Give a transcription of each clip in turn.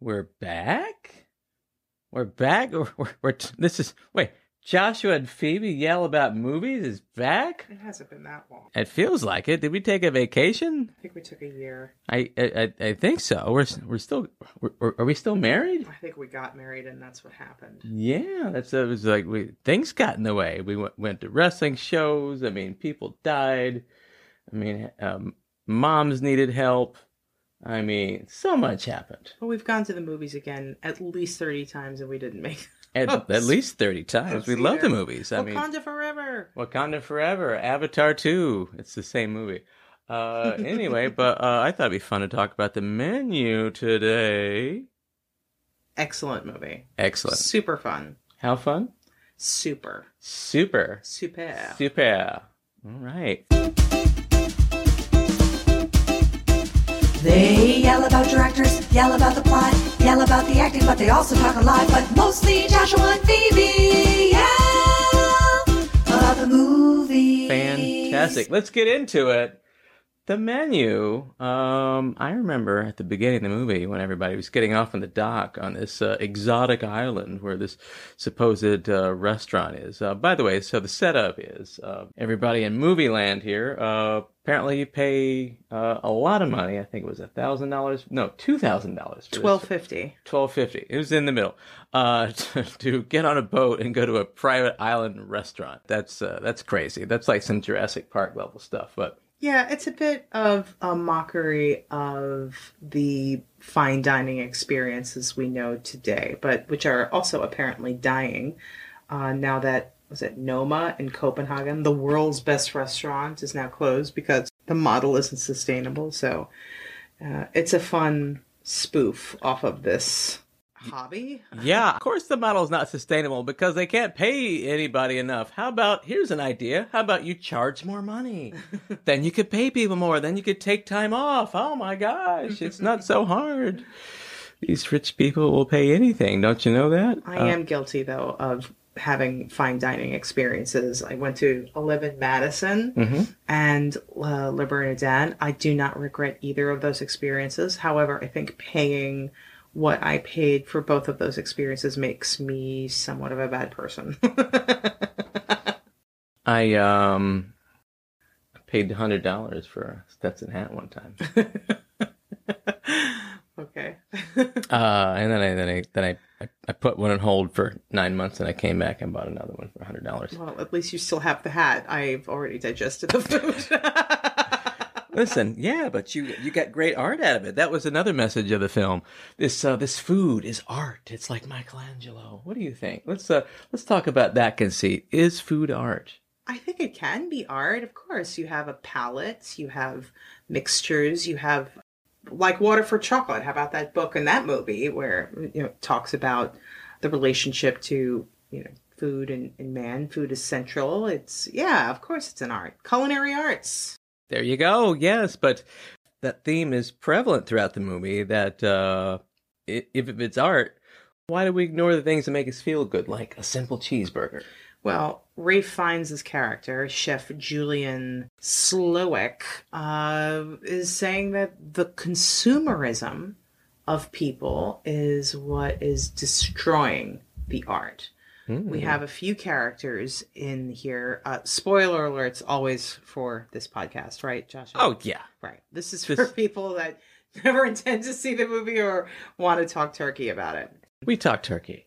We're back. We're back. We're, we're, we're this is wait. Joshua and Phoebe yell about movies is back. It hasn't been that long. It feels like it. Did we take a vacation? I think we took a year. I I, I- I think so. We're we're still we're, are we still married? I think we got married and that's what happened. Yeah, that's it was like we things got in the way. We went went to wrestling shows. I mean, people died. I mean, um, moms needed help. I mean, so much happened. Well, we've gone to the movies again at least 30 times and we didn't make At, at least thirty times. We love the movies. I mean, Wakanda Forever. Wakanda Forever, Avatar 2. It's the same movie. Uh, anyway, but uh, I thought it'd be fun to talk about the menu today. Excellent movie. Excellent. Super fun. How fun? Super. Super. Super. Super. All right. Yell about directors, yell about the plot, yell about the acting, but they also talk a lot. But mostly Joshua and Phoebe yell about the movie. Fantastic. Let's get into it. The menu. Um, I remember at the beginning of the movie when everybody was getting off on the dock on this uh, exotic island where this supposed uh, restaurant is. Uh, by the way, so the setup is uh, everybody in movie land here. Uh, apparently, you pay uh, a lot of money. I think it was a thousand dollars. No, two thousand dollars. 1250. twelve fifty. It was in the middle. Uh, to, to get on a boat and go to a private island restaurant. That's uh, that's crazy. That's like some Jurassic Park level stuff. But Yeah, it's a bit of a mockery of the fine dining experiences we know today, but which are also apparently dying uh, now that was it Noma in Copenhagen, the world's best restaurant, is now closed because the model isn't sustainable. So uh, it's a fun spoof off of this hobby. yeah, of course the model's not sustainable because they can't pay anybody enough. How about here's an idea? How about you charge more money? then you could pay people more. Then you could take time off. Oh my gosh, it's not so hard. These rich people will pay anything. Don't you know that? I Uh, am guilty though of having fine dining experiences. I went to Eleven Madison Mhm. and uh, Le Bernardin. I do not regret either of those experiences. However, I think paying what I paid for both of those experiences makes me somewhat of a bad person. I um paid hundred dollars for a Stetson hat one time. okay. Uh, and then I then I then I, I, put one on hold for nine months, and I came back and bought another one for hundred dollars. well, at least you still have the hat. I've already digested the food. Listen, yeah, but you you got great art out of it. That was another message of the film. This uh, this food is art. It's like Michelangelo. What do you think? Let's uh let's talk about that conceit. Is food art? I think it can be art. Of course, you have a palette, you have mixtures, you have like Water for Chocolate. How about that book and that movie where you know talks about the relationship to you know food and, and man. Food is central. It's yeah, of course, it's an art. Culinary arts. There you go. Yes, but that theme is prevalent throughout the movie. That uh, if it's art, why do we ignore the things that make us feel good, like a simple cheeseburger? Well, Ralph Fiennes' character, Chef Julian Slowik, uh, is saying that the consumerism of people is what is destroying the art. We have a few characters in here. Uh, spoiler alerts always for this podcast, right, Josh? Oh yeah, right. This is This- for people that never intend to see the movie or want to talk turkey about it. we talk turkey.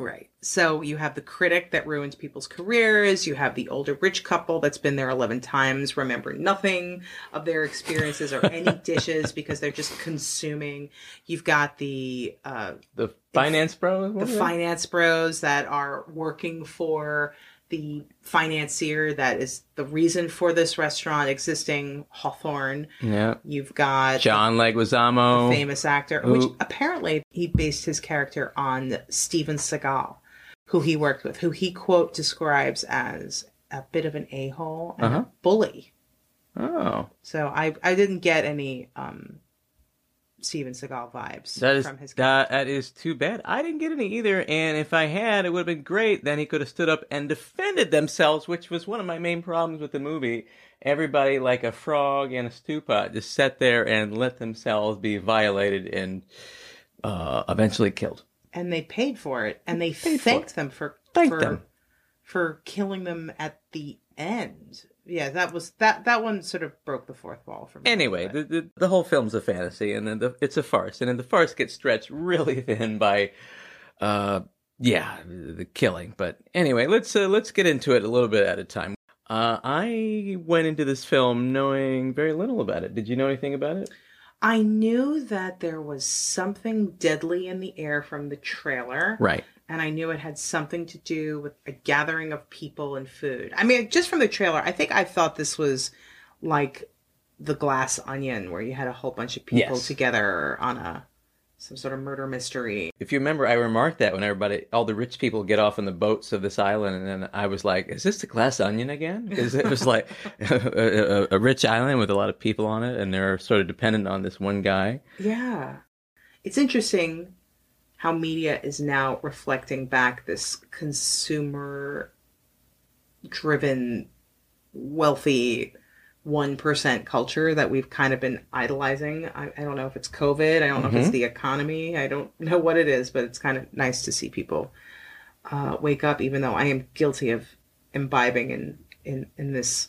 Right. So you have the critic that ruins people's careers. You have the older rich couple that's been there 11 times, remember nothing of their experiences or any dishes because they're just consuming. You've got the uh, The finance bros. the finance bros that are working for the financier that is the reason for this restaurant existing, Hawthorne. Yeah, You've got John Leguizamo. famous actor, which apparently he based his character on Steven Seagal, who he worked with, who he quote describes as a bit of an a hole and Uh-huh. a bully. Oh, So I I didn't get any um Steven Seagal vibes that is from his that, that is too bad. I didn't get any either, and if I had, it would have been great. Then he could have stood up and defended themselves, which was one of my main problems with the movie. Everybody, like a frog in a stew pot, just sat there and let themselves be violated and uh, eventually killed. and they paid for it, and they thanked them for Thanked for, them. for killing them at the end. Yeah, that was that that one sort of broke the fourth wall for me. Anyway, the, the the whole film's a fantasy, and then the, it's a farce, and then the farce gets stretched really thin by, uh, yeah, the killing. But anyway, let's uh, let's get into it a little bit at a time. Uh, I went into this film knowing very little about it. Did you know anything about it? I knew that there was something deadly in the air from the trailer. Right. And I knew it had something to do with a gathering of people and food. I mean, just from the trailer, I think I thought this was like the Glass Onion, where you had a whole bunch of people Yes. together on a some sort of murder mystery. If you remember, I remarked that when everybody, all the rich people get off on the boats of this island, and then I was like, "Is this the Glass Onion again?" Because it was like a, a, a rich island with a lot of people on it, and they're sort of dependent on this one guy. Yeah, it's interesting how media is now reflecting back this consumer driven, wealthy. 1% culture that we've kind of been idolizing. I, I don't know if it's COVID. I don't know if it's the economy. I don't know what it is, but it's kind of nice to see people uh, wake up, even though I am guilty of imbibing in, in, in this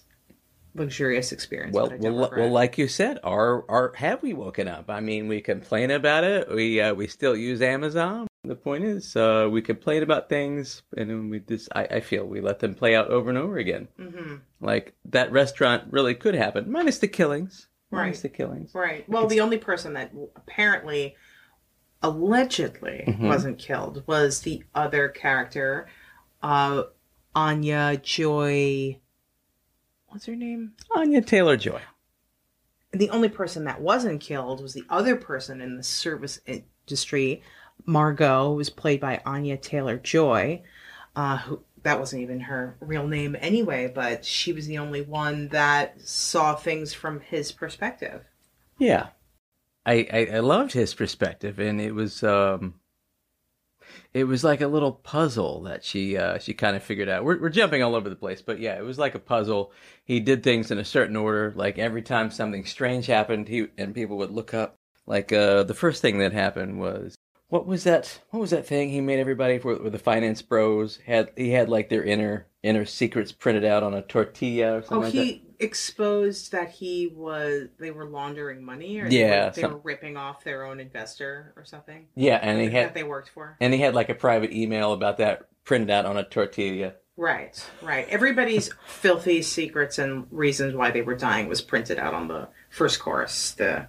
luxurious experience. Well, but I don't well, well, like you said, are are have we woken up? I mean, we complain about it. We uh, we still use Amazon. The point is, uh, we complain about things, and then we just I, I feel we let them play out over and over again. Mhm. Like that restaurant really could happen, minus the killings, minus Right. the killings. Right. Well, the only person that apparently, allegedly, Mhm. wasn't killed was the other character, uh, Anya Joy. What's her name? Anya Taylor Joy. The only person that wasn't killed was the other person in the service industry, Margot, was played by Anya Taylor Joy. Uh, who that wasn't even her real name anyway, but she was the only one that saw things from his perspective. Yeah, I, I I loved his perspective, and it was um, it was like a little puzzle that she uh she kind of figured out. We're we're jumping all over the place, but yeah, it was like a puzzle. He did things in a certain order. Like every time something strange happened, he and people would look up. Like uh, the first thing that happened was what was that? What was that thing he made everybody for? With the finance bros had he had like their inner inner secrets printed out on a tortilla or something Oh, like he exposed that he was they were laundering money, or they Yeah, were, they were ripping off their own investor or something. Yeah, and he that had they worked for. and he had like a private email about that printed out on a tortilla. Right, right. Everybody's filthy secrets and reasons why they were dying was printed out on the first course, the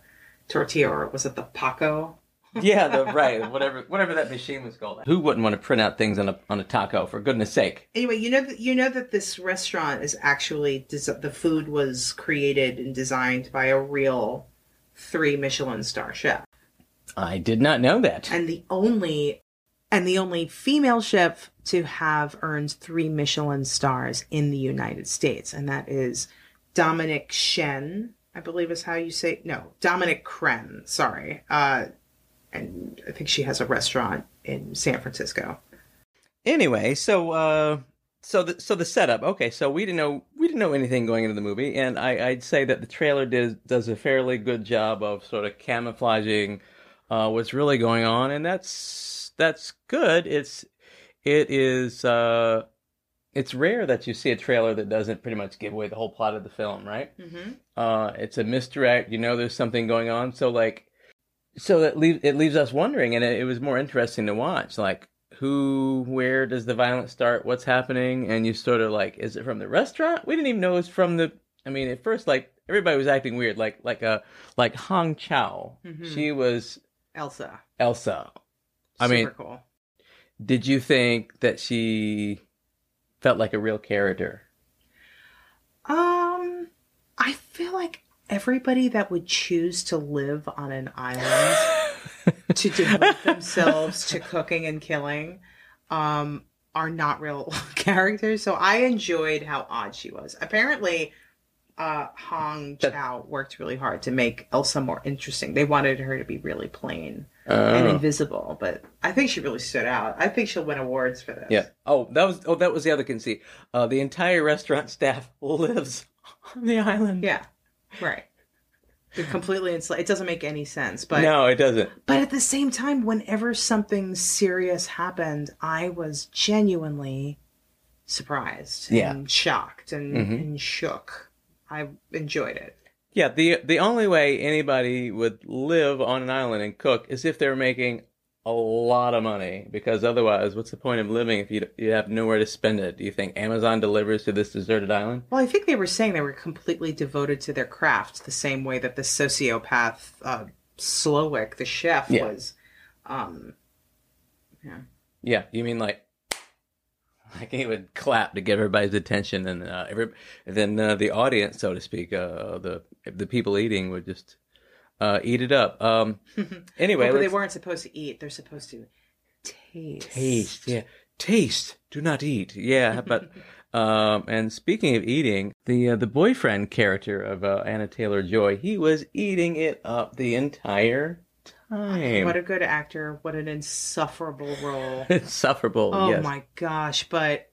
tortilla, or was it the Paco? Yeah, the, right. Whatever, whatever that machine was called. Who wouldn't want to print out things on a on a taco? For goodness sake. Anyway, you know that you know that this restaurant is actually des- the food was created and designed by a real three Michelin star chef. I did not know that. and the only and the only female chef to have earned three Michelin stars in the United States, and that is Dominic Shen, I believe is how you say no, Dominique Crenn, sorry. Uh and I think she has a restaurant in San Francisco. Anyway, so uh, so the so the setup. Okay, so we didn't know we didn't know anything going into the movie, and I, I'd say that the trailer does does a fairly good job of sort of camouflaging uh, what's really going on, and that's that's good. It's it is uh, it's rare that you see a trailer that doesn't pretty much give away the whole plot of the film, right? Mm-hmm. uh it's a misdirect you know there's something going on so like so that leaves it leaves us wondering and it, it was more interesting to watch like who where does the violence start what's happening and you sort of like is it from the restaurant we didn't even know it was from the i mean at first like everybody was acting weird like like a like hong chau Mhm. she was Elsa. elsa I mean- cool. did you think that she felt like a real character Um, I feel like everybody that would choose to live on an island to devote themselves to cooking and killing um, are not real characters. So I enjoyed how odd she was. Apparently, uh, Hong That- Chau worked really hard to make Elsa more interesting. They wanted her to be really plain and Oh. invisible, but I think she really stood out. I think she'll win awards for this. Yeah. Oh, that was oh that was the other conceit. Uh, the entire restaurant staff lives on the island. Yeah. Right. They're completely enslaved. It doesn't make any sense. But no, it doesn't. but at the same time, whenever something serious happened, I was genuinely surprised Yeah. and shocked and, Mhm. and shook. I enjoyed it. Yeah, the the only way anybody would live on an island and cook is if they're making a lot of money. Because otherwise, what's the point of living if you you have nowhere to spend it? Do you think Amazon delivers to this deserted island? Well, I think they were saying they were completely devoted to their craft, the same way that the sociopath uh, Slowik, the chef, Yeah. was. Um, yeah. Yeah, you mean like like he would clap to get everybody's attention, and uh, every then uh, the audience, so to speak, uh, the the people eating would just uh, eat it up. Um, anyway, but they weren't supposed to eat; they're supposed to taste. Taste, yeah. Taste. Do not eat. Yeah, but um and speaking of eating, the uh, the boyfriend character of uh, Anna Taylor Joy, he was eating it up the entire time. What a good actor! What an insufferable role. insufferable. Oh yes. my gosh! But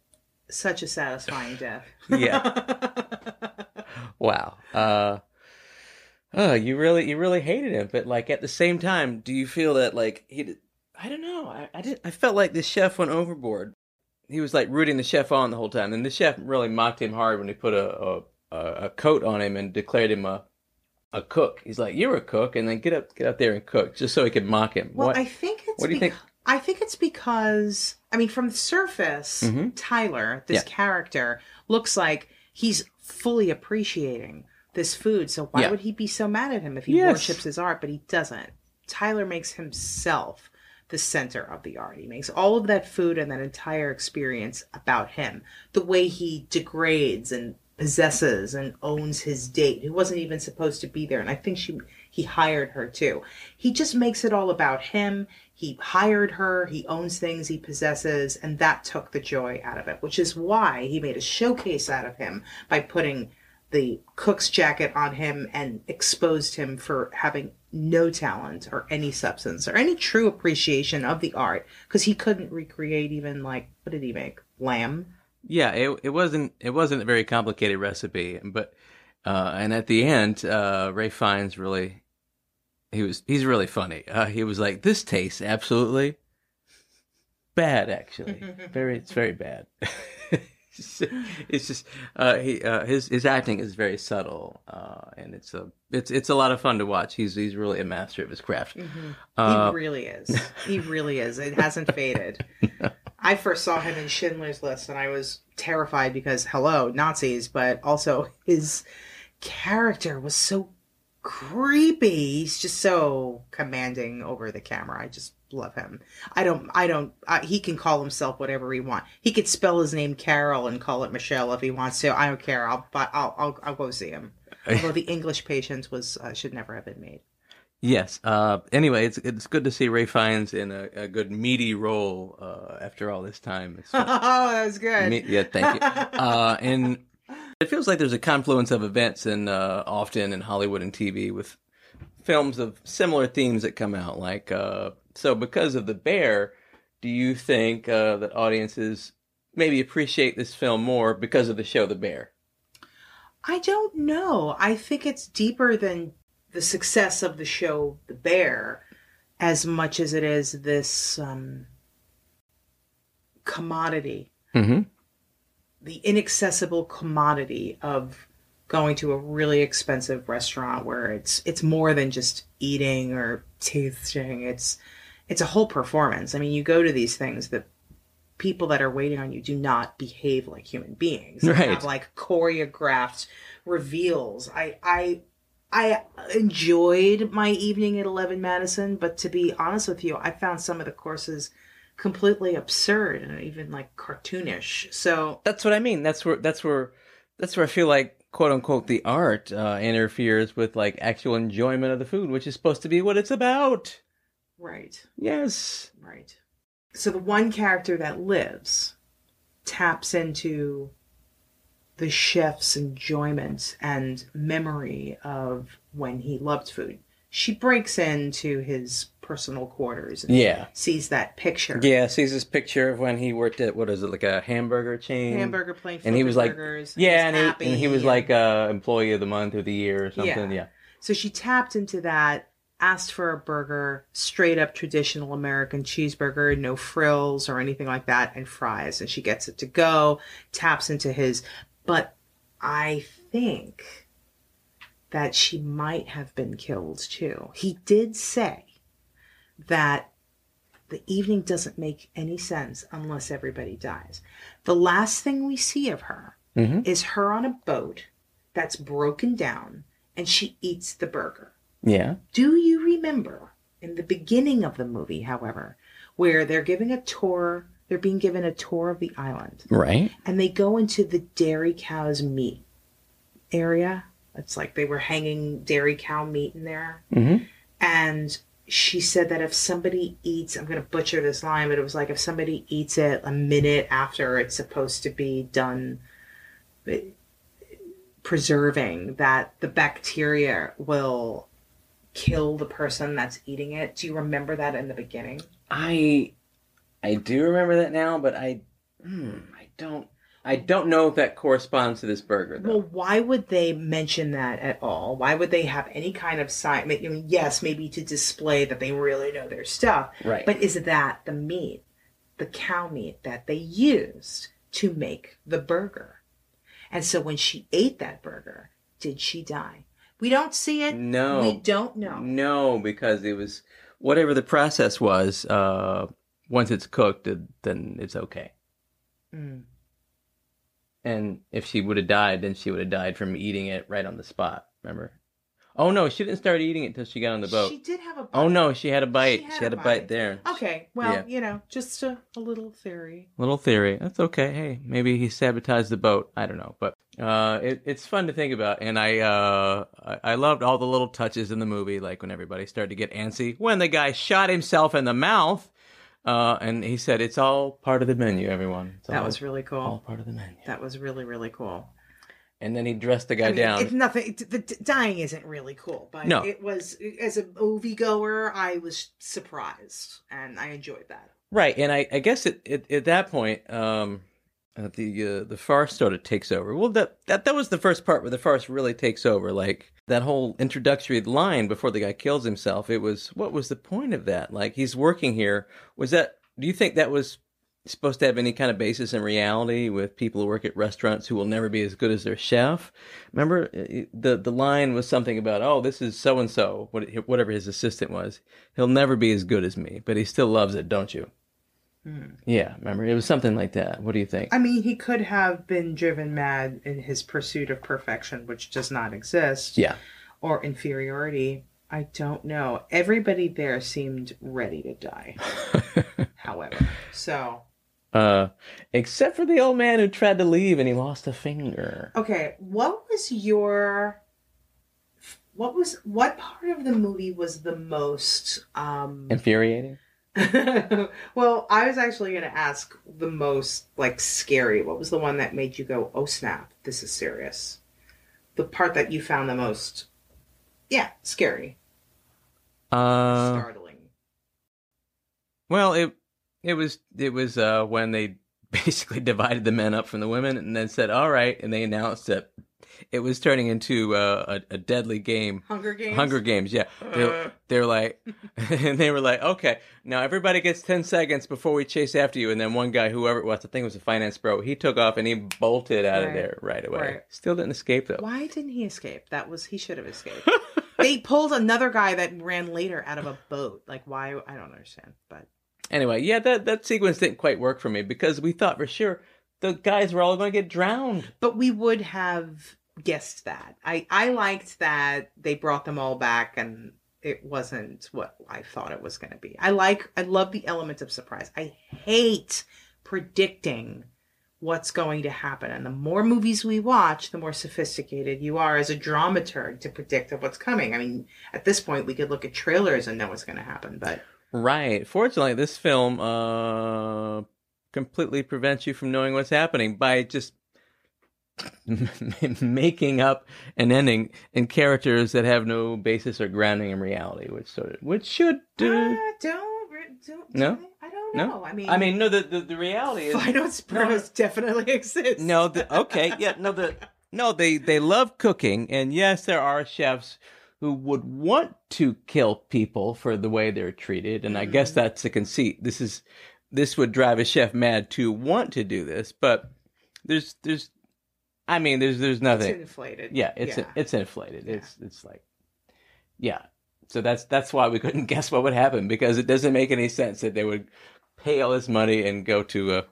such a satisfying death. Yeah. wow. Uh Oh, you really, you really hated him, but like at the same time, do you feel that like he? Did, I don't know. I, I did. I felt like the chef went overboard. He was like rooting the chef on the whole time, and the chef really mocked him hard when he put a a, a coat on him and declared him a a cook. He's like, "You're a cook," and then get up, get up there and cook, just so he could mock him. Well, what? I think it's. what do you bec- think? I think it's because I mean, from the surface, Mhm. Tyler, this Yeah. character, looks like he's fully appreciating this food. So why Yeah. would he be so mad at him if he Yes. worships his art? But he doesn't. Tyler makes himself the center of the art. He makes all of that food and that entire experience about him. The way he degrades and possesses and owns his date, who wasn't even supposed to be there. And I think she he hired her too. He just makes it all about him. He hired her, he owns things he possesses, and that took the joy out of it, which is why he made a showcase out of him by putting the cook's jacket on him and exposed him for having no talent or any substance or any true appreciation of the art because he couldn't recreate even like what did he make lamb Yeah, it it wasn't it wasn't a very complicated recipe, but uh, and at the end, uh, Ray Fiennes really he was he's really funny. Uh, he was like, "This tastes absolutely bad. Actually, very it's very bad." it's just uh, he uh, his his acting is very subtle, uh, and it's a it's it's a lot of fun to watch. He's he's really a master of his craft. Uh, he really is. He really is. It hasn't faded. I first saw him in schindler's list and i was terrified because hello nazis but also his character was so creepy. He's just so commanding over the camera. I just love him. I don't i don't uh, he can call himself whatever he wants he could spell his name carol and call it michelle if he wants to. I don't care. I'll but i'll i'll, I'll go see him. Although the english patient was uh, should never have been made. Yes. Uh, anyway, it's it's good to see Ray Fiennes in a, a good meaty role uh, after all this time. Oh that was good. Me- yeah, thank you. Uh, and it feels like there's a confluence of events and uh, often in Hollywood and TV with films of similar themes that come out. Like uh, so, because of the bear, do you think uh, that audiences maybe appreciate this film more because of the show The Bear? I don't know. I think it's deeper than the success of the show The Bear as much as it is this um, commodity, Mm-hmm. the inaccessible commodity of going to a really expensive restaurant where it's it's more than just eating or tasting. It's it's a whole performance. I mean, you go to these things that people that are waiting on you do not behave like human beings. They Right. have like choreographed reveals. I I I enjoyed my evening at Eleven Madison, but to be honest with you, I found some of the courses completely absurd and even like cartoonish. So That's what I mean. That's where that's where that's where I feel like quote unquote the art uh, interferes with like actual enjoyment of the food, which is supposed to be what it's about. right, Yes. right. So the one character that lives taps into the chef's enjoyment and memory of when he loved food. She breaks into his personal quarters and Yeah. sees that picture. Yeah, sees this picture of when he worked at what is it like a hamburger chain? Hamburger plane, and he was like, burgers, yeah, he's and he, and he was like uh, employee of the month or the year or something. Yeah. Yeah, So she tapped into that, asked for a burger, straight up traditional American cheeseburger, no frills or anything like that, and fries. And she gets it to go, taps into his. But I think that she might have been killed too. He did say that the evening doesn't make any sense unless everybody dies. The last thing we see of her mm-hmm. is her on a boat that's broken down and she eats the burger. Yeah. Do you remember in the beginning of the movie, however, where they're giving a tour, they're being given a tour of the island Right. and they go into the dairy cow's meat area. It's like they were hanging dairy cow meat in there. Mhm. And she said that if somebody eats, I'm going to butcher this line, but it was like if somebody eats it a minute after it's supposed to be done preserving, that the bacteria will kill the person that's eating it. Do you remember that in the beginning? I I do remember that now, but I hmm, I don't I don't know if that corresponds to this burger though. Well, why would they mention that at all? Why would they have any kind of sign? I mean, yes, maybe to display that they really know their stuff. Right. But is that the meat, the cow meat that they used to make the burger? And so when she ate that burger, did she die? We don't see it. No. We don't know. No, because it was whatever the process was. Uh, once it's cooked, then it's okay. Mm. And if she would have died, then she would have died from eating it right on the spot. Remember? Oh no, she didn't start eating it until she got on the boat. She did have a bite. Oh no, she had a bite. She She had had, a a bite, bite. there. Okay, well, Yeah. you know, just a, a little theory. Little theory. That's okay. Hey, maybe he sabotaged the boat. I don't know, but uh, it, it's fun to think about. And I, uh, I I loved all the little touches in the movie, like when everybody started to get antsy when the guy shot himself in the mouth. Uh, and he said, "It's all part of the menu, everyone." It's That all- was really cool. all part of the menu. That was really, really cool. And then he dressed the guy I mean, down. It's nothing. It, the, dying isn't really cool, but No. it was as a movie goer, I was surprised and I enjoyed that. Right, and I, I guess at, at, at that point, um, uh, the uh, the farce sort of takes over. Well, that, that that was the first part where the farce really takes over. Like that whole introductory line before the guy kills himself. It was what was the point of that? Like he's working here. Was that? Do you think that was supposed to have any kind of basis in reality with people who work at restaurants who will never be as good as their chef? Remember uh, the the line was something about oh this is so and so whatever his assistant was. He'll never be as good as me, but he still loves it, don't you? Yeah, remember it was something like that. What do you think? I mean, he could have been driven mad in his pursuit of perfection, which does not exist, yeah, or inferiority. I don't know. Everybody there seemed ready to die. however, so uh, except for the old man who tried to leave and he lost a finger. okay, what was your what was what part of the movie was the most um Infuriating. well, I was actually going to ask the most like scary. What was the one that made you go, "Oh snap, this is serious"? The part that you found the most, yeah, scary, Uh, startling. well, it it was it was uh when they basically divided the men up from the women and then said all right, and they announced that it was turning into uh, a, a deadly game. Hunger Games. Hunger Games, yeah. They're, they're like, and they were like, okay, now everybody gets 10 seconds before we chase after you. And then one guy, whoever it was, I think it was a finance bro, he took off and he bolted out of there right away. Right. Still didn't escape though. Why didn't he escape? That was he should have escaped. they pulled another guy that ran later out of a boat. Like why? I don't understand. But Anyway, yeah, that, that sequence didn't quite work for me because we thought for sure the guys were all going to get drowned. but we would have guessed that. I I liked that they brought them all back and it wasn't what I thought it was going to be. I like I love the element of surprise. I hate predicting what's going to happen. And the more movies we watch, the more sophisticated you are as a dramaturg to predict what's coming. I mean, at this point we could look at trailers and know what's going to happen, but Right. Fortunately, this film uh, completely prevents you from knowing what's happening by just making up an ending in characters that have no basis or grounding in reality, which sort of which should do. uh, don't don't No? I don't No? know. I mean I mean, no. The the, the reality is Final Spermos definitely exists. no. The, okay, yeah, no. The no. They they love cooking, and yes, there are chefs who would want to kill people for the way they're treated, and I guess that's the conceit. This is this would drive a chef mad to want to do this, but there's there's, I mean, there's there's It's nothing. inflated. Yeah, it's Yeah. it's inflated. It's it's like, yeah. So that's that's why we couldn't guess what would happen because it doesn't make any sense that they would pay all this money and go to a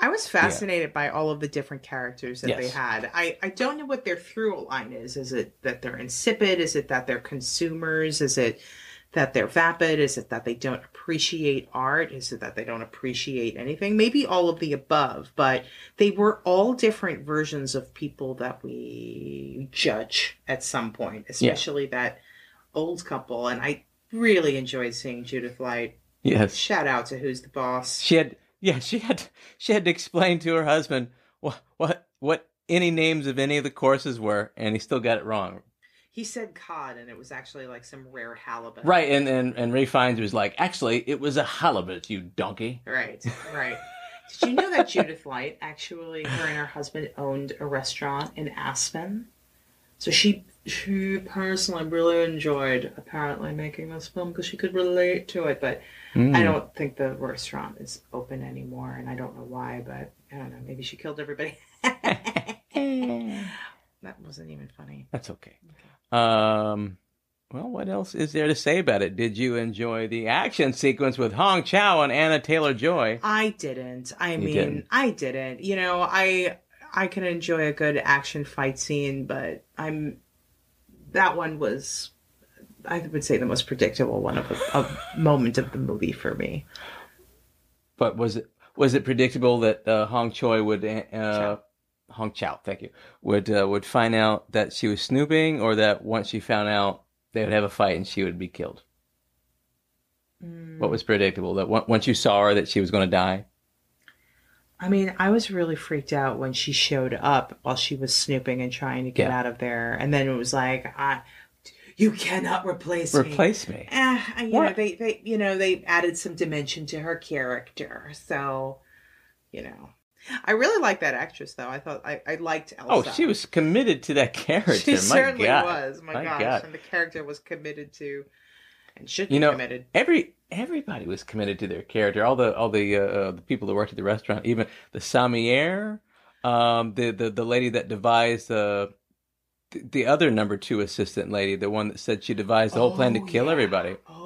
I was fascinated by all of the different characters that they had. I, I don't know what their through line is. Is it that they're insipid? Is it that they're consumers? Is it that they're vapid? Is it that they don't appreciate art? Is it that they don't appreciate anything? Maybe all of the above, but they were all different versions of people that we judge at some point, especially that old couple. And I really enjoyed seeing Judith Light. yes. Shout out to Who's the Boss. She had yeah she had she had to explain to her husband what what what any names of any of the courses were, and he still got it wrong. He said cod, and it was actually like some rare halibut. Right, and and and Ray Fiennes was like, actually, it was a halibut, you donkey. Right. Right. Did you know that Judith Light actually, her and her husband owned a restaurant in Aspen? So she she personally really enjoyed apparently making this film because she could relate to it. But Hmm. I don't think the restaurant is open anymore, and I don't know why. But I don't know. Maybe she killed everybody. that wasn't even funny. That's okay. Um, well, what else is there to say about it? Did you enjoy the action sequence with Hong Chau and Anna Taylor Joy? I didn't. I mean, didn't? I didn't. You know, I I can enjoy a good action fight scene, but I'm that one was I would say the most predictable one of a, of moment of the movie for me. But was it was it predictable that uh, Hong Choi would uh. Hong Chau, thank you, would uh, would find out that she was snooping, or that once she found out they would have a fight and she would be killed? What was predictable? That on- once you saw her, that she was going to die. I mean, I was really freaked out when she showed up while she was snooping and trying to get Yeah. out of there, and then it was like, I, "You cannot replace me." Replace me. Eh, you know, What? they, they, you know, they added some dimension to her character. So, you know, I really like that actress, though. I thought I, I liked Elsa. Oh, she was committed to that character. She My certainly God. was. My, My gosh, God. and the character was committed to, and should be You know, committed. every everybody was committed to their character. All the all the uh, the people that worked at the restaurant, even the sommelier, um, the the the lady that devised uh, the the other number two assistant lady, the one that said she devised the whole plan to Oh, kill yeah. everybody. Oh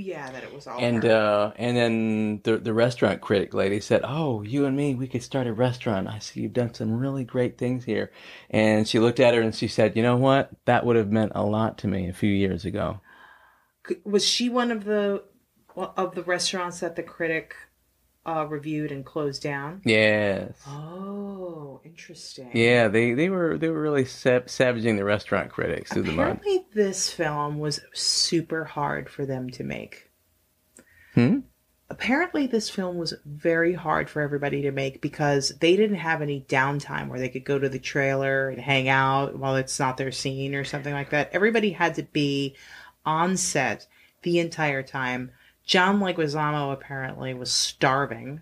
yeah, that it was all And her. uh, and then the the restaurant critic lady said, "Oh, you and me, we could start a restaurant. I see you've done some really great things here." And she looked at her and she said, "You know what? That would have meant a lot to me a few years ago." Was she one of the of the restaurants that the critic uh, reviewed and closed down? Yes. Oh, interesting. Yeah, they, they were they were really sav- savaging the restaurant critics through the mud. Apparently, this film was super hard for them to make. Hmm? Apparently, this film was very hard for everybody to make because they didn't have any downtime where they could go to the trailer and hang out while it's not their scene or something like that. Everybody had to be on set the entire time. John Leguizamo apparently was starving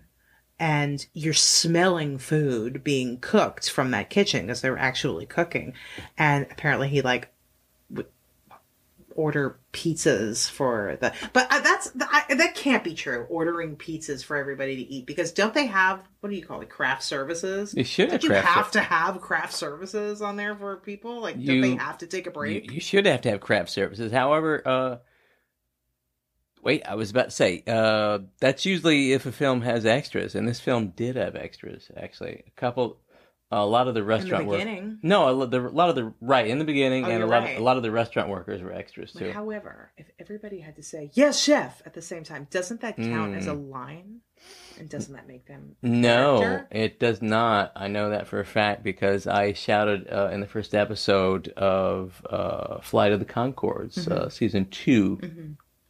and you're smelling food being cooked from that kitchen because they were actually cooking. And apparently he like would order pizzas for the, but uh, that's, I, that can't be true. Ordering pizzas for everybody to eat because don't they have, what do you call it? Craft services? You should have Don't you craft have ser- to have craft services on there for people? Like, You- don't they have to take a You, break? you should have to have craft services. However, uh, wait, I was about to say uh, that's usually if a film has extras, and this film did have extras. Actually, a couple, a lot of the restaurant work- beginning. No, a the, a lot of the right in the beginning, Oh, and a lot right. of, a lot of the restaurant workers were extras But too. however, if everybody had to say yes, chef at the same time, doesn't that count as a Mm. line? And doesn't that make them No, character? it does not. I know that for a fact because I shouted uh, in the first episode of uh, Flight of the Conchords, uh, season 2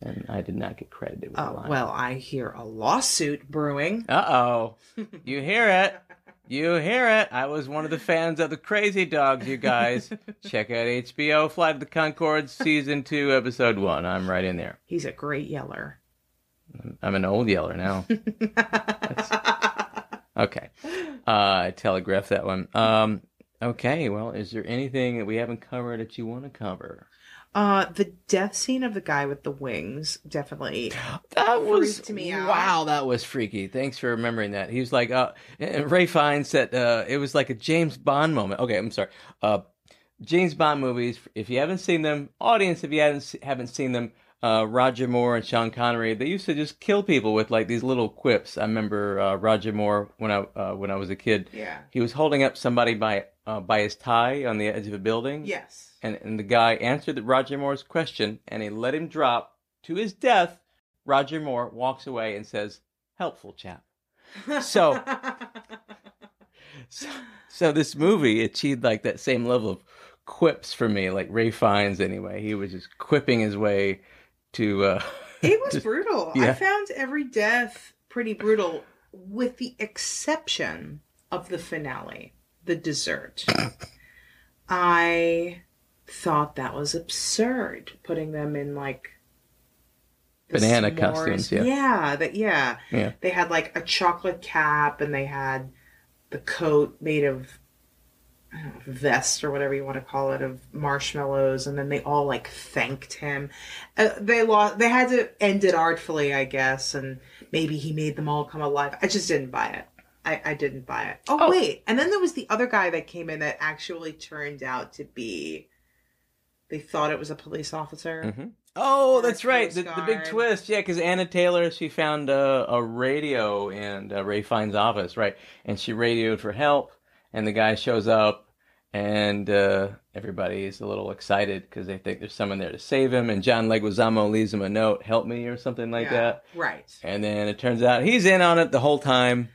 and I did not get credited with the. Oh line. well, I hear a lawsuit brewing. Uh oh, you hear it? You hear it? I was one of the fans of the Crazy Dogs. You guys, check out HBO Flight of the Conchords, season two, episode one. I'm right in there. He's a great yeller. I'm an old yeller now. Okay. Uh, I telegraphed that one. Um, okay. Well, is there anything that we haven't covered that you want to cover? Uh, the death scene of the guy with the wings definitely. That was Freaked me out. wow. That was freaky. Thanks for remembering that. He was like, uh, and Ray Fiennes said uh, it was like a James Bond moment. Okay, I'm sorry. Uh, James Bond movies. If you haven't seen them, audience, if you haven't haven't seen them, uh, Roger Moore and Sean Connery, they used to just kill people with like these little quips. I remember uh, Roger Moore when I uh, when I was a kid. Yeah. He was holding up somebody by uh, by his tie on the edge of a building. Yes. And, and the guy answered the Roger Moore's question and he let him drop to his death. Roger Moore walks away and says, "Helpful chap." So, so, so this movie achieved like that same level of quips for me, like Ray Fiennes. Anyway, he was just quipping his way to. Uh, it was brutal. I found every death pretty brutal, with the exception of the finale, the dessert. I thought that was absurd, putting them in like Banana s'mores. costumes, yeah. yeah, that yeah. Yeah. They had like a chocolate cap, and they had the coat made of know, vest or whatever you want to call it of marshmallows, and then they all like thanked him. Uh, they lost. They had to end it artfully, I guess, and maybe he made them all come alive. I just didn't buy it. I, I didn't buy it. Oh, Oh. wait, and then there was the other guy that came in that actually turned out to be. They thought it was a police officer. Mhm. Oh, that's right. The, the big twist. Yeah, because Anna Taylor, she found a, a radio in uh, Ray Fiennes' office, right? And she radioed for help, and the guy shows up, and uh, everybody is a little excited because they think there's someone there to save him. And John Leguizamo leaves him a note, "Help me" or something like Yeah, that. Right. And then it turns out he's in on it the whole time.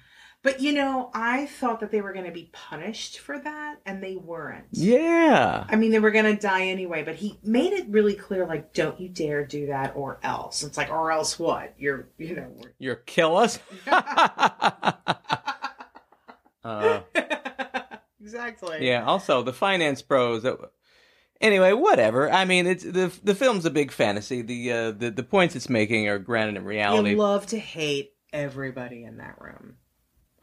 But you know, I thought that they were going to be punished for that, and they weren't. Yeah. I mean, they were going to die anyway, but he made it really clear, like, don't you dare do that or else. It's like, or else what? You're, you know. You're kill us. uh, exactly. Yeah. Also, the finance pros. That, anyway, whatever. I mean, it's the the film's a big fantasy. The uh, the the points it's making are grounded in reality. You love to hate everybody in that room.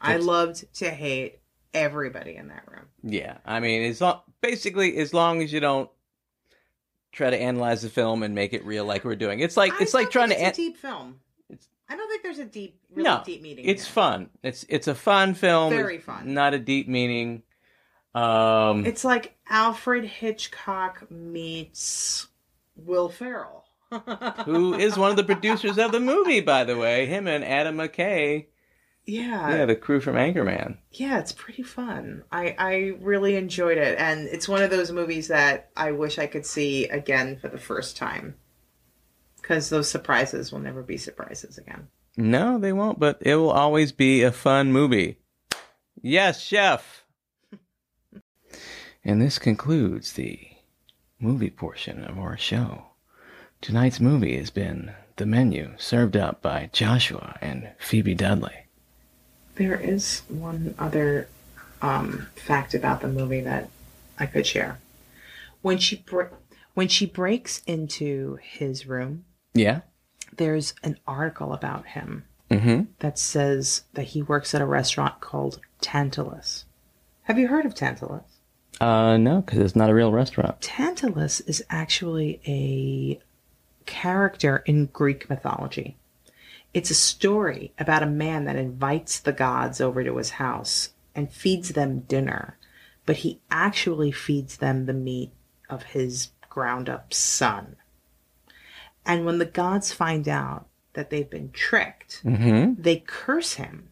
I loved to hate everybody in that room. yeah. I mean, as long basically as long as you don't try to analyze the film and make it real, like we're doing. It's like I it's like trying to. it's an- deep film. It's- I don't think there's a deep, really No, deep meaning. it's here. fun. It's it's a fun film. Very It's fun. Not a deep meaning. Um. It's like Alfred Hitchcock meets Will Ferrell. who is one of the producers of the movie, by the way? Him and Adam McKay. Yeah, Yeah, the crew from Anchorman. yeah, it's pretty fun. I I really enjoyed it, and it's one of those movies that I wish I could see again for the first time. Because those surprises will never be surprises again. No, they won't, but it will always be a fun movie. Yes, chef. and this concludes the movie portion of our show. Tonight's movie has been The Menu, served up by Joshua and Phoebe Dudley. There is one other um, fact about the movie that I could share. When she when she breaks into his room, Yeah? there's an article about him Mm-hmm. that says that he works at a restaurant called Tantalus. Have you heard of Tantalus? Uh, no, because it's not a real restaurant. Tantalus is actually a character in Greek mythology. It's a story about a man that invites the gods over to his house and feeds them dinner, but he actually feeds them the meat of his ground up son. And when the gods find out that they've been tricked, Mm-hmm. they curse him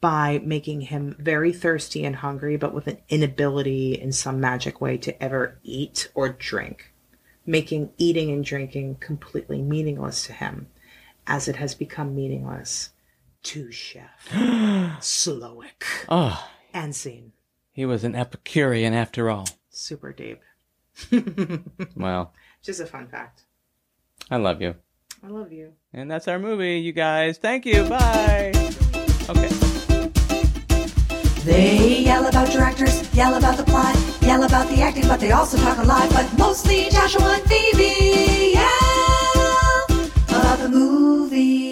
by making him very thirsty and hungry, but with an inability in some magic way to ever eat or drink, making eating and drinking completely meaningless to him, as it has become meaningless to Chef Slowik. Oh, And scene. he was an Epicurean after all. Super deep. Well, Just a fun fact. I love you. I love you. And that's our movie, you guys. Thank you. Bye. Okay. They yell about directors, yell about the plot, yell about the acting, but they also talk a lot. But mostly Joshua and Phoebe yell a movie.